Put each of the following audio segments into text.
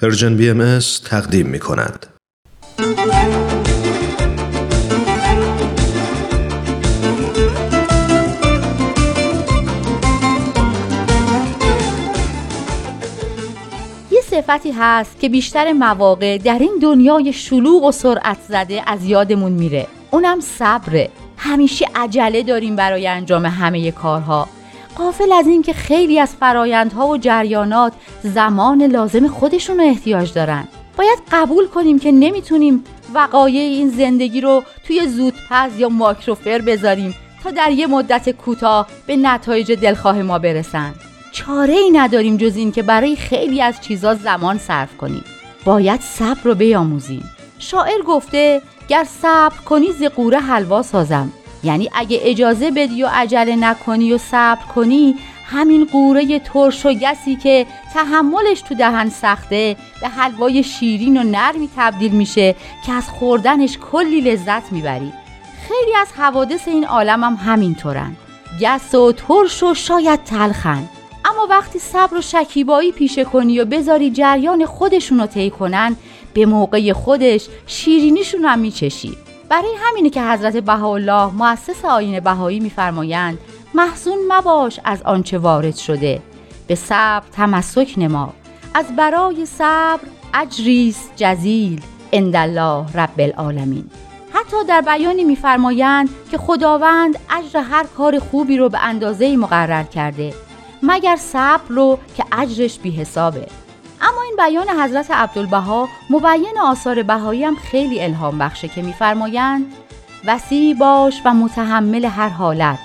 پرژن بی تقدیم می کند. یه صفتی هست که بیشتر مواقع در این دنیای شلوغ و سرعت زده از یادمون میره. اونم صبره. همیشه عجله داریم برای انجام همه کارها. قافل از اینکه خیلی از فرایندها و جریانات زمان لازم خودشون رو احتیاج دارن. باید قبول کنیم که نمی‌تونیم وقایع این زندگی رو توی زودپز یا ماکروفر بذاریم تا در یه مدت کوتاه به نتایج دلخواه ما برسن. چاره ای نداریم جز این که برای خیلی از چیزا زمان صرف کنیم. باید صبر رو بیاموزیم. شاعر گفته گر صبر کنی ز قوره حلوا سازم. یعنی اگه اجازه بدی و عجله نکنی و صبر کنی همین قوره ترش و گسی که تحملش تو دهن سخته به حلوای شیرین و نرمی تبدیل میشه که از خوردنش کلی لذت می‌بری. خیلی از حوادث این عالم هم همینطورن. گس و ترش و شاید تلخن. اما وقتی صبر و شکیبایی پیشه کنی و بذاری جریان خودشون رو طی کنن به موقع خودش شیرینیشون هم میچشی. برای همینه که حضرت بهاءالله مؤسس آیین بهایی میفرمایند محزون مباش از آنچه وارد شده به صبر تمسک نما از برای صبر اجریس جزیل الله رب العالمین. حتی در بیانی میفرمایند که خداوند اجر هر کار خوبی رو به اندازه مقرر کرده مگر صبر رو که اجرش بی حسابه این بیان حضرت عبدالبها مبین آثار بهایی هم خیلی الهام بخشه که میفرمایند وسیع باش و متحمل هر حالت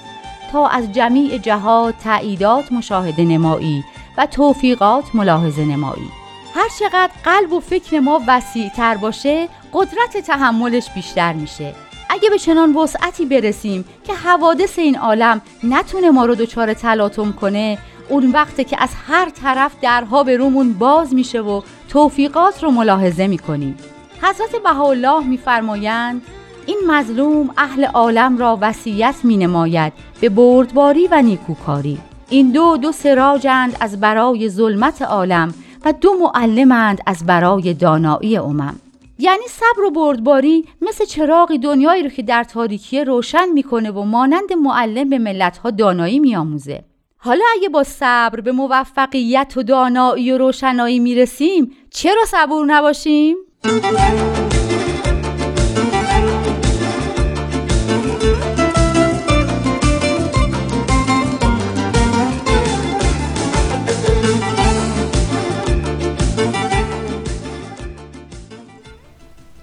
تا از جمیع جهات تعییدات مشاهده نمایی و توفیقات ملاحظه نمایی. هر چقدر قلب و فکر ما وسیع تر باشه قدرت تحملش بیشتر میشه. اگه به چنان وسعتی برسیم که حوادث این عالم نتونه ما رو دچار تلاطم کنه اون وقته که از هر طرف درها به رومون باز میشه و توفیقات رو ملاحظه می‌کنیم. حضرت بهاءالله میفرمایند این مظلوم اهل عالم را وصیت می نماید به بردباری و نیکوکاری. این دو دو سراجند از برای ظلمت عالم و دو معلمند از برای دانایی امم. یعنی صبر و بردباری مثل چراغی دنیایی رو که در تاریکی روشن می‌کنه و مانند معلم به ملتها دانایی میآموزه. حالا اگه با صبر به موفقیت و دانایی و روشنایی می‌رسیم چرا صبور نباشیم؟